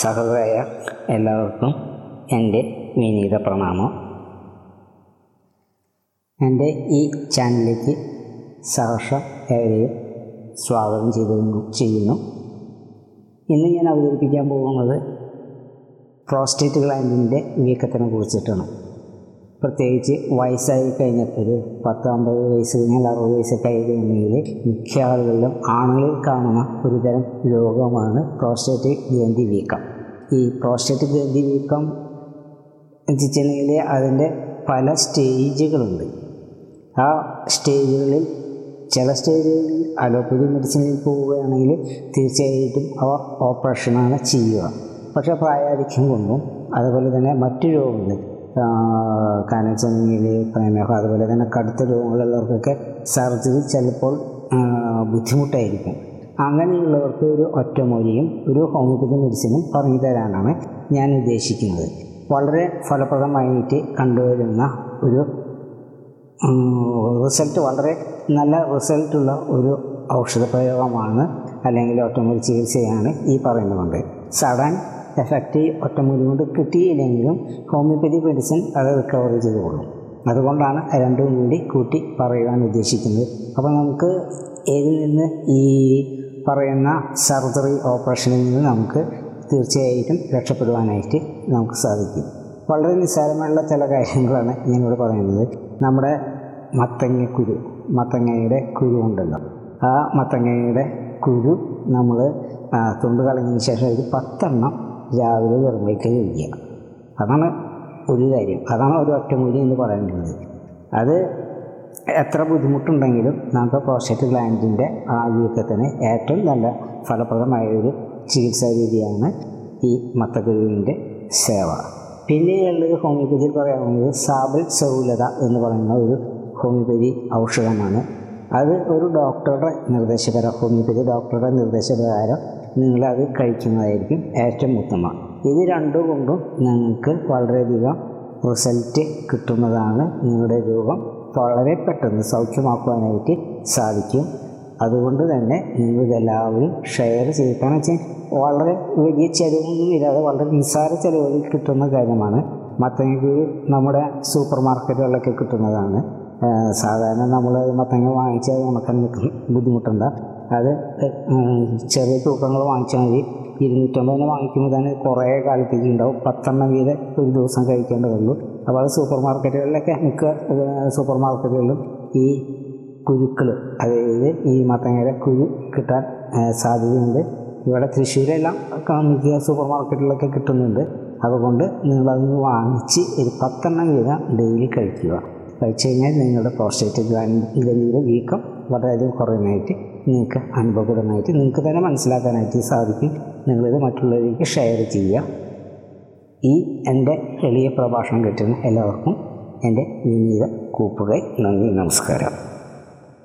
സഹോദരായ എല്ലാവർക്കും എന്റെ വിനീത പ്രണാമം. എന്റെ ഈ ചാനലിലേക്ക് സഹർഷം ഏവരെയും സ്വാഗതം ചെയ്തു ചെയ്യുന്നു. ഇന്ന് ഞാൻ അവതരിപ്പിക്കാൻ പോകുന്നത് പ്രോസ്റ്റേറ്റ് ഗ്ലാൻഡിന്റെ വീക്കത്തിനെ കുറിച്ചിട്ടാണ്. പ്രത്യേകിച്ച് വയസ്സായി കഴിഞ്ഞാൽ ഒരു പത്ത് അമ്പത് വയസ്സ് കഴിഞ്ഞാൽ അറുപത് വയസ്സ് ആയി കഴിഞ്ഞെങ്കിൽ മിക്ക ആളുകളിലും ആണുങ്ങളിൽ കാണുന്ന ഒരുതരം രോഗമാണ് പ്രോസ്റ്റേറ്റിക് ഗ്രന്ഥി വീക്കം. ഈ പ്രോസ്റ്റേറ്റിക് ഗ്രന്ഥി വീക്കം എത്തിച്ചെങ്കിൽ അതിന്റെ പല സ്റ്റേജുകളുണ്ട്. ആ സ്റ്റേജുകളിൽ ചില സ്റ്റേജുകളിൽ അലോപ്പതി മെഡിസിനിൽ പോവുകയാണെങ്കിൽ തീർച്ചയായിട്ടും അവ ഓപ്പറേഷനാണ് ചെയ്യുക. പക്ഷേ പ്രായാധിക്യം കൊണ്ടും അതുപോലെ തന്നെ മറ്റു രോഗങ്ങൾ കാനച്ചനീൽ പ്രമേഹം അതുപോലെ തന്നെ കടുത്ത രോഗങ്ങളുള്ളവർക്കൊക്കെ സർജറി ചിലപ്പോൾ ബുദ്ധിമുട്ടായിരിക്കും. അങ്ങനെയുള്ളവർക്ക് ഒരു ഒറ്റമൂലിയും ഒരു ഹോമിയോപ്പതി മെഡിസിനും പറഞ്ഞു തരാനാണ് ഞാൻ ഉദ്ദേശിക്കുന്നത്. വളരെ ഫലപ്രദമായിട്ട് കണ്ടുവരുന്ന ഒരു റിസൾട്ട് വളരെ നല്ല റിസൾട്ടുള്ള ഒരു ഔഷധ പ്രയോഗമാണ് അല്ലെങ്കിൽ ഒറ്റമൂലി ചികിത്സയാണ് ഈ പറയുന്നത്. സഡൻ എഫക്റ്റ് ഒറ്റമൂലി കൊണ്ട് കിട്ടിയില്ലെങ്കിലും ഹോമിയോപ്പതി മെഡിസിൻ അത് റിക്കവർ ചെയ്തുകൊള്ളും അതുകൊണ്ടാണ് രണ്ടും കൂടി കൂട്ടി പറയുവാൻ ഉദ്ദേശിക്കുന്നത്. അപ്പോൾ നമുക്ക് ഏതിൽ നിന്ന് ഈ പറയുന്ന സർജറി ഓപ്പറേഷനിൽ നിന്ന് നമുക്ക് തീർച്ചയായിട്ടും രക്ഷപ്പെടുവാനായിട്ട് നമുക്ക് സാധിക്കും. വളരെ നിസ്സാരമായുള്ള ചില കാര്യങ്ങളാണ് ഞാനിവിടെ പറയുന്നത്. നമ്മുടെ മത്തങ്ങക്കുരു മത്തങ്ങയുടെ കുരു ഉണ്ടല്ലോ. ആ മത്തങ്ങയുടെ കുരു നമ്മൾ തൊണ്ട് കളഞ്ഞതിന് ശേഷം ഒരു പത്തെണ്ണം രാവിലെ വെറും വയ്ക്കൽ കഴിക്കുക അതാണ് ഒരു കാര്യം. അതാണ് ഒരു ഒറ്റമൂലി എന്ന് പറയുന്നത് അത് എത്ര ബുദ്ധിമുട്ടുണ്ടെങ്കിലും നമുക്ക് പ്രോസ്റ്റേറ്റ് ഗ്ലാൻഡിന്റെ ആ ഏറ്റവും നല്ല ഫലപ്രദമായ ഒരു ചികിത്സാ രീതിയാണ് ഈ മത്തക്കുരുവിന്റെ സേവ. പിന്നെയുള്ളത് ഹോമിയോപ്പതിയിൽ പറയാവുന്നത് സാബൽ സൗലത എന്ന് പറയുന്ന ഒരു ഹോമിയോപ്പതി ഔഷധമാണ്. അത് ഒരു ഡോക്ടറുടെ നിർദ്ദേശപ്രകാരം ഹോമിയോപ്പതി ഡോക്ടറുടെ നിർദ്ദേശപ്രകാരം നിങ്ങളത് കഴിക്കുന്നതായിരിക്കും ഏറ്റവും ഉത്തമം. ഇത് രണ്ടു കൊണ്ടും നിങ്ങൾക്ക് വളരെയധികം റിസൾട്ട് കിട്ടുന്നതാണ് നിങ്ങളുടെ രോഗം. വളരെ പെട്ടെന്ന് സൗഖ്യമാക്കുവാനായിട്ട് സാധിക്കും. അതുകൊണ്ട് തന്നെ നിങ്ങളിതെല്ലാവരും ഷെയർ ചെയ്ത് കാരണം വെച്ചാൽ വളരെ വലിയ ചിലവൊന്നും ഇല്ലാതെ വളരെ നിസ്സാര ചിലവുകളിൽ കിട്ടുന്ന കാര്യമാണ്. മത്തങ്ങയ്ക്ക് നമ്മുടെ സൂപ്പർ മാർക്കറ്റുകളിലൊക്കെ കിട്ടുന്നതാണ്. സാധാരണ നമ്മൾ മത്തങ്ങ വാങ്ങിച്ചാൽ ഉണക്കാൻ ബുദ്ധിമുട്ടുണ്ട്? അത് ചെറിയ തൂക്കങ്ങൾ വാങ്ങിച്ചാൽ മതി. ഇരുന്നൂറ്റമ്പതിന് വാങ്ങിക്കുമ്പോൾ തന്നെ കുറേ കാലത്തേക്ക് ഉണ്ടാവും പത്തെണ്ണം വീതം ഒരു ദിവസം കഴിക്കേണ്ടതുള്ളൂ അപ്പോൾ അത് സൂപ്പർ മാർക്കറ്റുകളിലൊക്കെ മിക്ക സൂപ്പർ മാർക്കറ്റുകളിലും ഈ കുരുക്കൾ അതായത് ഈ മത്തങ്ങയുടെ കുരു കിട്ടാൻ സാധ്യതയുണ്ട്. ഇവിടെ തൃശ്ശൂരെല്ലാം മിക്ക സൂപ്പർ മാർക്കറ്റിലൊക്കെ കിട്ടുന്നുണ്ട്. അതുകൊണ്ട് നിങ്ങളതൊന്ന് വാങ്ങിച്ച് ഒരു പത്തെണ്ണം വീതം ഡെയിലി കഴിക്കുക. കഴിച്ചു കഴിഞ്ഞാൽ നിങ്ങളുടെ പ്രോസ്റ്റേറ്റ് ഗ്ലാൻഡിലെ വീക്കം വളരെയധികം കുറയുന്നതായിട്ട് നിങ്ങൾക്ക് അനുഭവപ്പെടുന്നതായിട്ട് നിങ്ങൾക്ക് തന്നെ മനസ്സിലാക്കാനായിട്ട് സാധിക്കും. നിങ്ങളിത് മറ്റുള്ളവരിലേക്ക് ഷെയർ ചെയ്യുക. ഈ എന്റെ എളിയ പ്രഭാഷണം കിട്ടുന്ന എല്ലാവർക്കും എന്റെ വിനീത കൂപ്പുകൈ നന്ദി നമസ്കാരം.